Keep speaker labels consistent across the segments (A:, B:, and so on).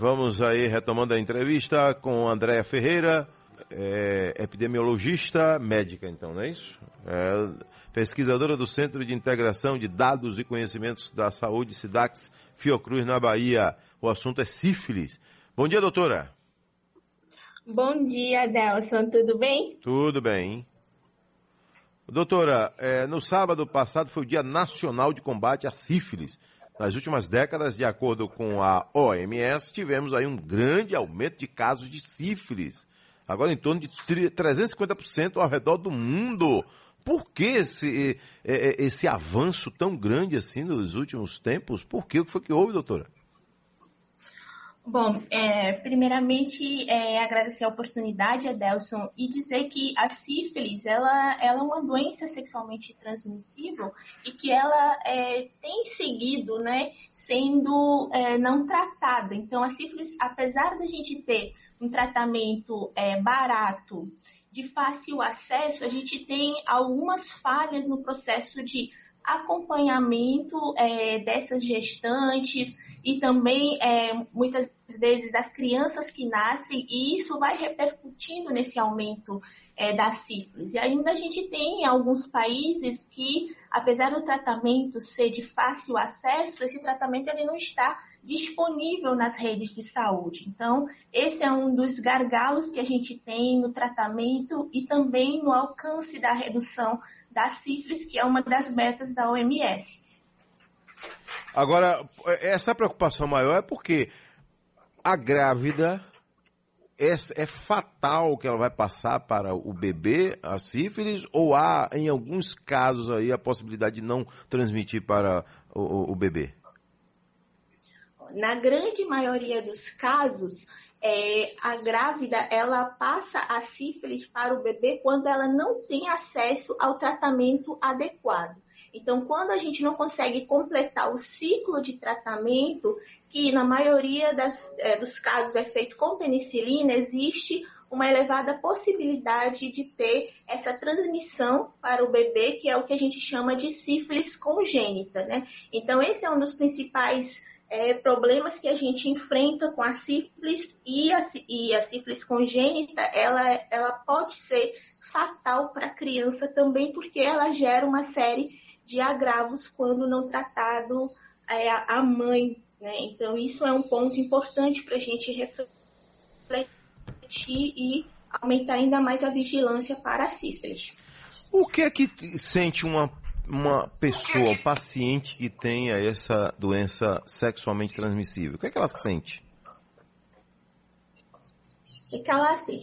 A: Vamos aí retomando a entrevista com Andréa Ferreira, é, epidemiologista médica, então, não é isso? É, pesquisadora do Centro de Integração de Dados e Conhecimentos da Saúde, SIDAX Fiocruz, na Bahia. O assunto é sífilis. Bom dia, doutora.
B: Bom dia, Delson. Tudo bem?
A: Tudo bem. Doutora, é, no sábado passado foi o Dia Nacional de Combate à Sífilis. Nas últimas décadas, de acordo com a OMS, tivemos aí um grande aumento de casos de sífilis. Agora em torno de 350% ao redor do mundo. Por que esse, esse avanço tão grande assim nos últimos tempos? Por quê? O que foi que houve, doutora?
B: Bom, é, primeiramente é, agradecer a oportunidade, Adelson, e dizer que a sífilis ela, ela é uma doença sexualmente transmissível e que ela é, tem seguido né, sendo é, não tratada. Então, a sífilis, apesar da gente ter um tratamento é, barato, de fácil acesso, a gente tem algumas falhas no processo de acompanhamento é, dessas gestantes e também é, muitas vezes das crianças que nascem, e isso vai repercutindo nesse aumento é, da sífilis. E ainda a gente tem alguns países que, apesar do tratamento ser de fácil acesso, esse tratamento ele não está disponível nas redes de saúde. Então, esse é um dos gargalos que a gente tem no tratamento e também no alcance da redução da sífilis, que é uma das metas da OMS.
A: Agora, essa preocupação maior é porque a grávida é, é, fatal que ela vai passar para o bebê a sífilis ou há, em alguns casos aí, a possibilidade de não transmitir para o, o bebê?
B: Na grande maioria dos casos, é, a grávida ela passa a sífilis para o bebê quando ela não tem acesso ao tratamento adequado. Então, quando a gente não consegue completar o ciclo de tratamento, que na maioria das, é, dos casos é feito com penicilina, existe uma elevada possibilidade de ter essa transmissão para o bebê, que é o que a gente chama de sífilis congênita, né? Então, esse é um dos principais é, problemas que a gente enfrenta com a sífilis e a, e a sífilis congênita, ela, ela pode ser fatal para a criança também, porque ela gera uma série de agravos quando não tratado é, a mãe. Né? Então, isso é um ponto importante para a gente refletir e aumentar ainda mais a vigilância para a sífilis.
A: O que é que sente uma uma pessoa, um paciente que tenha essa doença sexualmente transmissível? O que é que ela sente?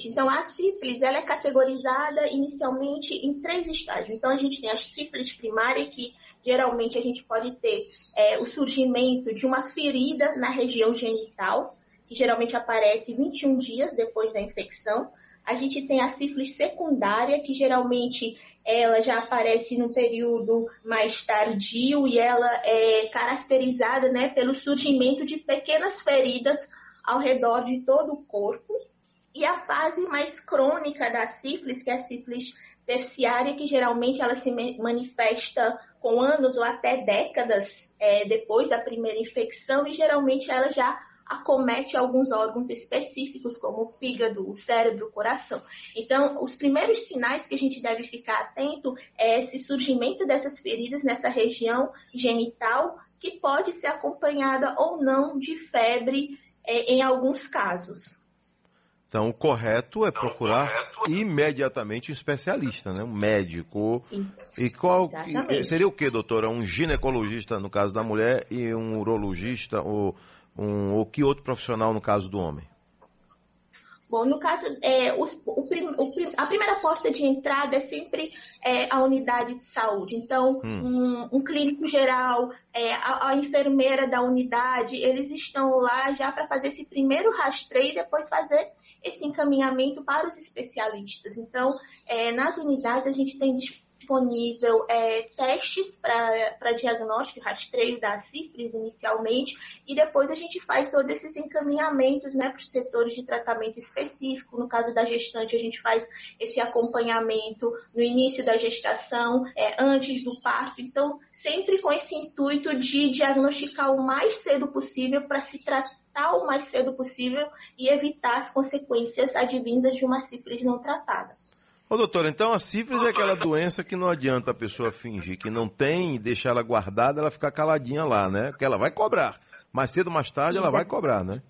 B: Então, a sífilis ela é categorizada inicialmente em três estágios. Então, a gente tem a sífilis primária, que geralmente a gente pode ter é, o surgimento de uma ferida na região genital, que geralmente aparece 21 dias depois da infecção. A gente tem a sífilis secundária, que geralmente ela já aparece no período mais tardio e ela é caracterizada né, pelo surgimento de pequenas feridas ao redor de todo o corpo. E a fase mais crônica da sífilis, que é a sífilis terciária, que geralmente ela se manifesta com anos ou até décadas é, depois da primeira infecção, e geralmente ela já acomete alguns órgãos específicos, como o fígado, o cérebro, o coração. Então, os primeiros sinais que a gente deve ficar atento é esse surgimento dessas feridas nessa região genital, que pode ser acompanhada ou não de febre é, em alguns casos.
A: Então, o correto é procurar imediatamente um especialista, né? um médico. E qual seria o que, doutora? Um ginecologista, no caso da mulher, e um urologista ou um, ou que outro profissional no caso do homem?
B: Bom, no caso, é, os, o, o, a primeira porta de entrada é sempre é, a unidade de saúde. Então, hum. um, um, clínico geral, é, a, a, enfermeira da unidade, eles estão lá já para fazer esse primeiro rastreio e depois fazer esse encaminhamento para os especialistas. Então, é, nas unidades a gente tem disponível é, testes para diagnóstico e rastreio da sífilis inicialmente, e depois a gente faz todos esses encaminhamentos né, para os setores de tratamento específico. No caso da gestante, a gente faz esse acompanhamento no início da gestação, é, antes do parto. Então, sempre com esse intuito de diagnosticar o mais cedo possível para se tratar o mais cedo possível e evitar as consequências advindas de uma sífilis não tratada.
A: Ô doutor, então a sífilis é aquela doença que não adianta a pessoa fingir que não tem e deixar ela guardada, ela ficar caladinha lá, né? Porque ela vai cobrar. Mais cedo ou mais tarde ela vai cobrar, né?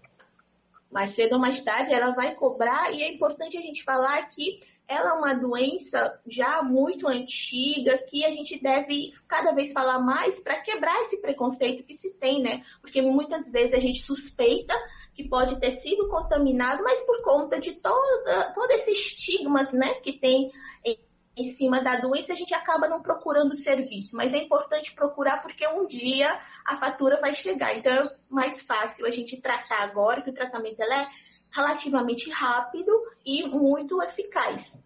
B: Mais cedo ou mais tarde ela vai cobrar e é importante a gente falar que ela é uma doença já muito antiga que a gente deve cada vez falar mais para quebrar esse preconceito que se tem, né? Porque muitas vezes a gente suspeita que pode ter sido contaminado, mas por conta de toda, todo esse estigma né, que tem em, em cima da doença, a gente acaba não procurando serviço. Mas é importante procurar porque um dia a fatura vai chegar. Então é mais fácil a gente tratar agora, que o tratamento é relativamente rápido e muito eficaz.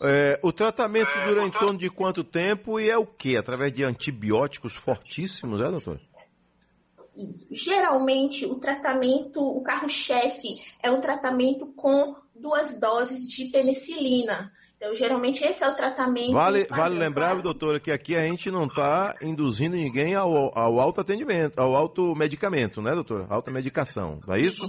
A: É, o tratamento dura em torno de quanto tempo e é o que? Através de antibióticos fortíssimos, é, doutor?
B: Geralmente, o tratamento, o carro-chefe é um tratamento com duas doses de penicilina. Então, geralmente, esse é o tratamento.
A: Vale, vale lembrar, doutora, que aqui a gente não está induzindo ninguém ao, ao autoatendimento, ao automedicamento, né, doutora? Automedicação, não é isso?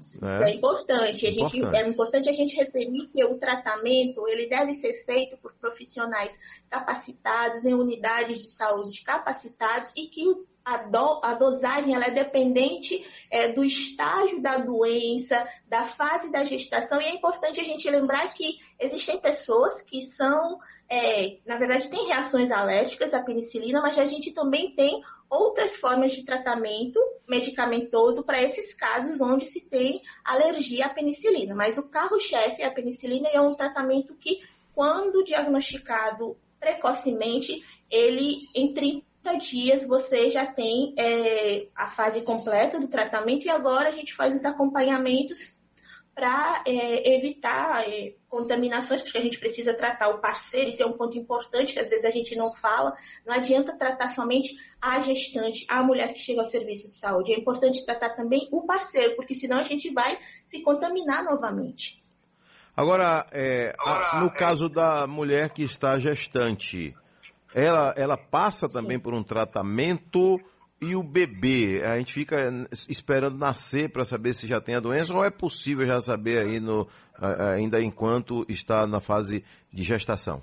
B: isso. É. é importante. A gente, importante. É importante a gente referir que o tratamento ele deve ser feito por profissionais capacitados, em unidades de saúde capacitados e que a, do, a dosagem ela é dependente é, do estágio da doença, da fase da gestação, e é importante a gente lembrar que existem pessoas que são, é, na verdade, têm reações alérgicas à penicilina, mas a gente também tem outras formas de tratamento medicamentoso para esses casos onde se tem alergia à penicilina. Mas o carro-chefe é a penicilina e é um tratamento que, quando diagnosticado precocemente, ele, em 30 30 dias você já tem é, a fase completa do tratamento e agora a gente faz os acompanhamentos para é, evitar é, contaminações, porque a gente precisa tratar o parceiro, isso é um ponto importante que às vezes a gente não fala. Não adianta tratar somente a gestante, a mulher que chega ao serviço de saúde. É importante tratar também o parceiro, porque senão a gente vai se contaminar novamente.
A: Agora, é, a, no caso da mulher que está gestante, ela, ela passa também Sim. por um tratamento e o bebê, a gente fica esperando nascer para saber se já tem a doença ou é possível já saber aí no, ainda enquanto está na fase de gestação?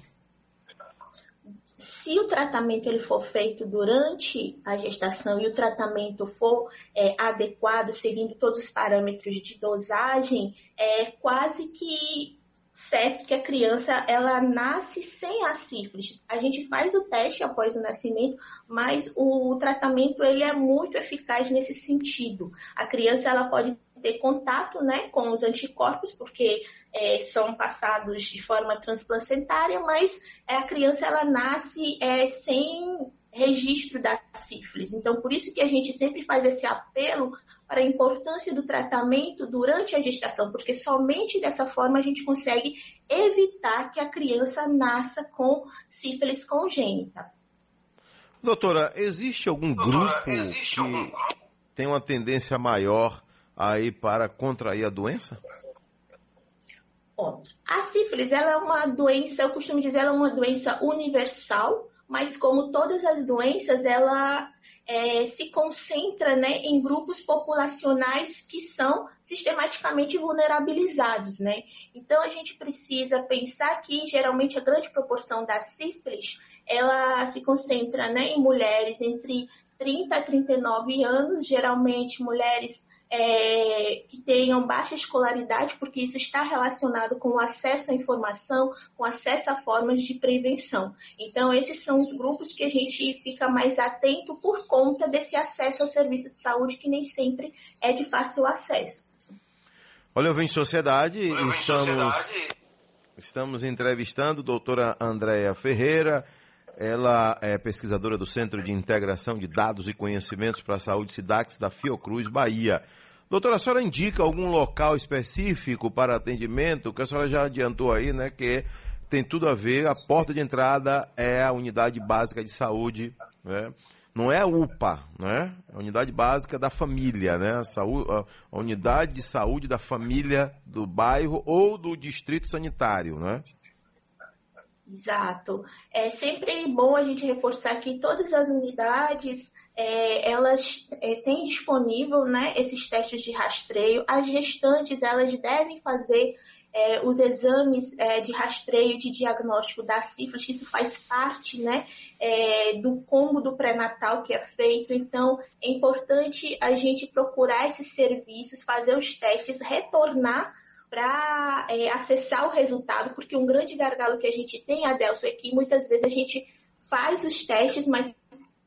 B: Se o tratamento ele for feito durante a gestação e o tratamento for é, adequado, seguindo todos os parâmetros de dosagem, é quase que certo que a criança ela nasce sem a sífilis. A gente faz o teste após o nascimento, mas o tratamento ele é muito eficaz nesse sentido. A criança ela pode ter contato né, com os anticorpos, porque é, são passados de forma transplacentária, mas é, a criança ela nasce é, sem registro da sífilis. Então, por isso que a gente sempre faz esse apelo para a importância do tratamento durante a gestação, porque somente dessa forma a gente consegue evitar que a criança nasça com sífilis congênita.
A: Doutora, existe algum Doutora, grupo existe que algum... tem uma tendência maior aí para contrair a doença?
B: Bom, a sífilis ela é uma doença, eu costumo dizer, ela é uma doença universal, mas como todas as doenças, ela é, se concentra né, em grupos populacionais que são sistematicamente vulnerabilizados. Né? Então, a gente precisa pensar que, geralmente, a grande proporção da sífilis ela se concentra né, em mulheres entre 30 a 39 anos, geralmente mulheres é, que tenham baixa escolaridade, porque isso está relacionado com o acesso à informação, com acesso a formas de prevenção. Então, esses são os grupos que a gente fica mais atento por conta desse acesso ao serviço de saúde, que nem sempre é de fácil acesso.
A: Olha, eu venho em sociedade, estamos, sociedade. estamos entrevistando a doutora Andréa Ferreira, ela é pesquisadora do Centro de Integração de Dados e Conhecimentos para a Saúde SIDAX da Fiocruz, Bahia. Doutora, a senhora indica algum local específico para atendimento? Que a senhora já adiantou aí, né? Que tem tudo a ver, a porta de entrada é a unidade básica de saúde, né? Não é a UPA, né? É a unidade básica da família, né? A, saúde, a unidade de saúde da família do bairro ou do distrito sanitário, né?
B: Exato. É sempre bom a gente reforçar que todas as unidades é, elas é, têm disponível né, esses testes de rastreio. As gestantes elas devem fazer é, os exames é, de rastreio de diagnóstico da sífilis, isso faz parte né, é, do combo do pré-natal que é feito. Então, é importante a gente procurar esses serviços, fazer os testes, retornar para é, acessar o resultado, porque um grande gargalo que a gente tem, Adelso, é que muitas vezes a gente faz os testes, mas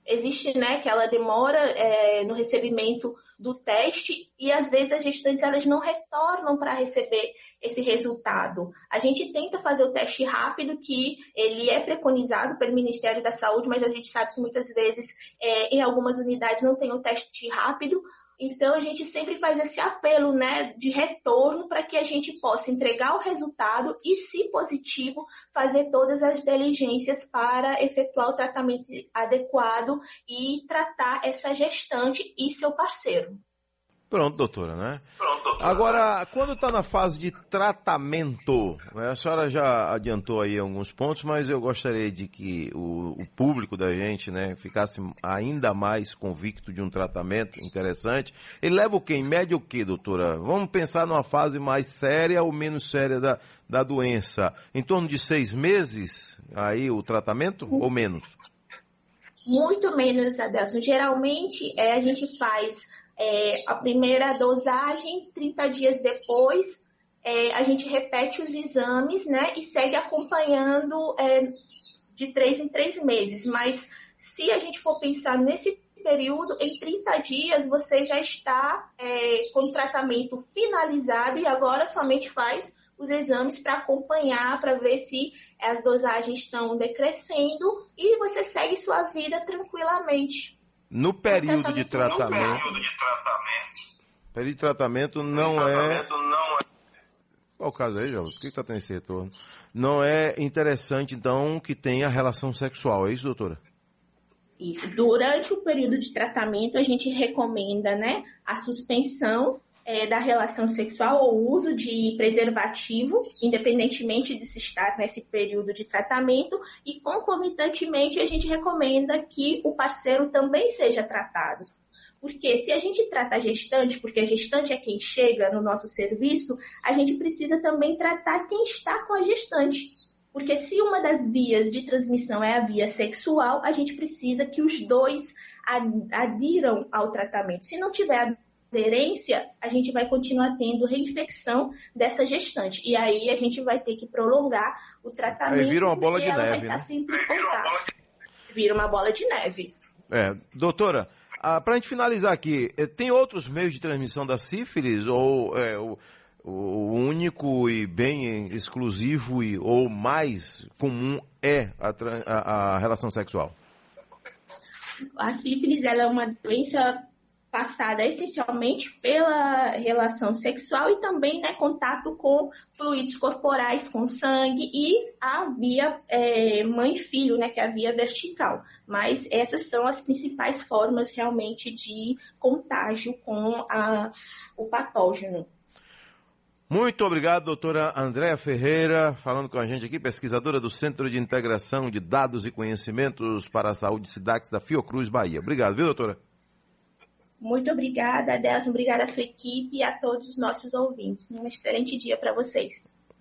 B: existe né, aquela demora é, no recebimento do teste e às vezes as gestantes elas não retornam para receber esse resultado. A gente tenta fazer o teste rápido, que ele é preconizado pelo Ministério da Saúde, mas a gente sabe que muitas vezes é, em algumas unidades não tem o teste rápido, então a gente sempre faz esse apelo, né, de retorno para que a gente possa entregar o resultado e, se positivo, fazer todas as diligências para efetuar o tratamento adequado e tratar essa gestante e seu parceiro.
A: Pronto, doutora, né? Pronto, doutora. Agora, quando está na fase de tratamento, né, a senhora já adiantou aí alguns pontos, mas eu gostaria de que o, o, público da gente, né, ficasse ainda mais convicto de um tratamento interessante. Ele leva o quê? Em média o quê, doutora? Vamos pensar numa fase mais séria ou menos séria da, da doença. Em torno de seis meses, aí o tratamento, ou menos?
B: Muito menos, Adelson. Geralmente, é, a gente faz é, a primeira dosagem, 30 dias depois, é, a gente repete os exames, né? E segue acompanhando é, de três em três meses. Mas se a gente for pensar nesse período, em 30 dias você já está é, com o tratamento finalizado e agora somente faz os exames para acompanhar, para ver se as dosagens estão decrescendo e você segue sua vida tranquilamente.
A: No período de tratamento. Período de tratamento não é. Qual o caso aí, João? Por que está tendo esse retorno? Não é interessante, então, que tenha relação sexual, é isso, doutora?
B: Isso. Durante o período de tratamento, a gente recomenda né, a suspensão é, da relação sexual ou uso de preservativo, independentemente de se estar nesse período de tratamento, e concomitantemente a gente recomenda que o parceiro também seja tratado. Porque se a gente trata a gestante, porque a gestante é quem chega no nosso serviço, a gente precisa também tratar quem está com a gestante. Porque se uma das vias de transmissão é a via sexual, a gente precisa que os dois adiram ao tratamento. Se não tiver aderência, a gente vai continuar tendo reinfecção dessa gestante. E aí a gente vai ter que prolongar o tratamento. Aí
A: vira uma bola de neve. Né?
B: Sempre Vira uma bola de neve.
A: É, doutora, ah, para a gente finalizar aqui, eh, tem outros meios de transmissão da sífilis ou é, o, o, único e bem exclusivo e, ou mais comum é a, a, a relação sexual?
B: A sífilis ela é uma doença passada essencialmente pela relação sexual e também né, contato com fluidos corporais, com sangue e a via é, mãe-filho, né, que é a via vertical. Mas essas são as principais formas realmente de contágio com a, o patógeno.
A: Muito obrigado, doutora Andréa Ferreira, falando com a gente aqui, pesquisadora do Centro de Integração de Dados e Conhecimentos para a Saúde SIDAX da Fiocruz, Bahia. Obrigado, viu, doutora?
B: Muito obrigada, Adelson. Obrigada à sua equipe e a todos os nossos ouvintes. Um excelente dia para vocês.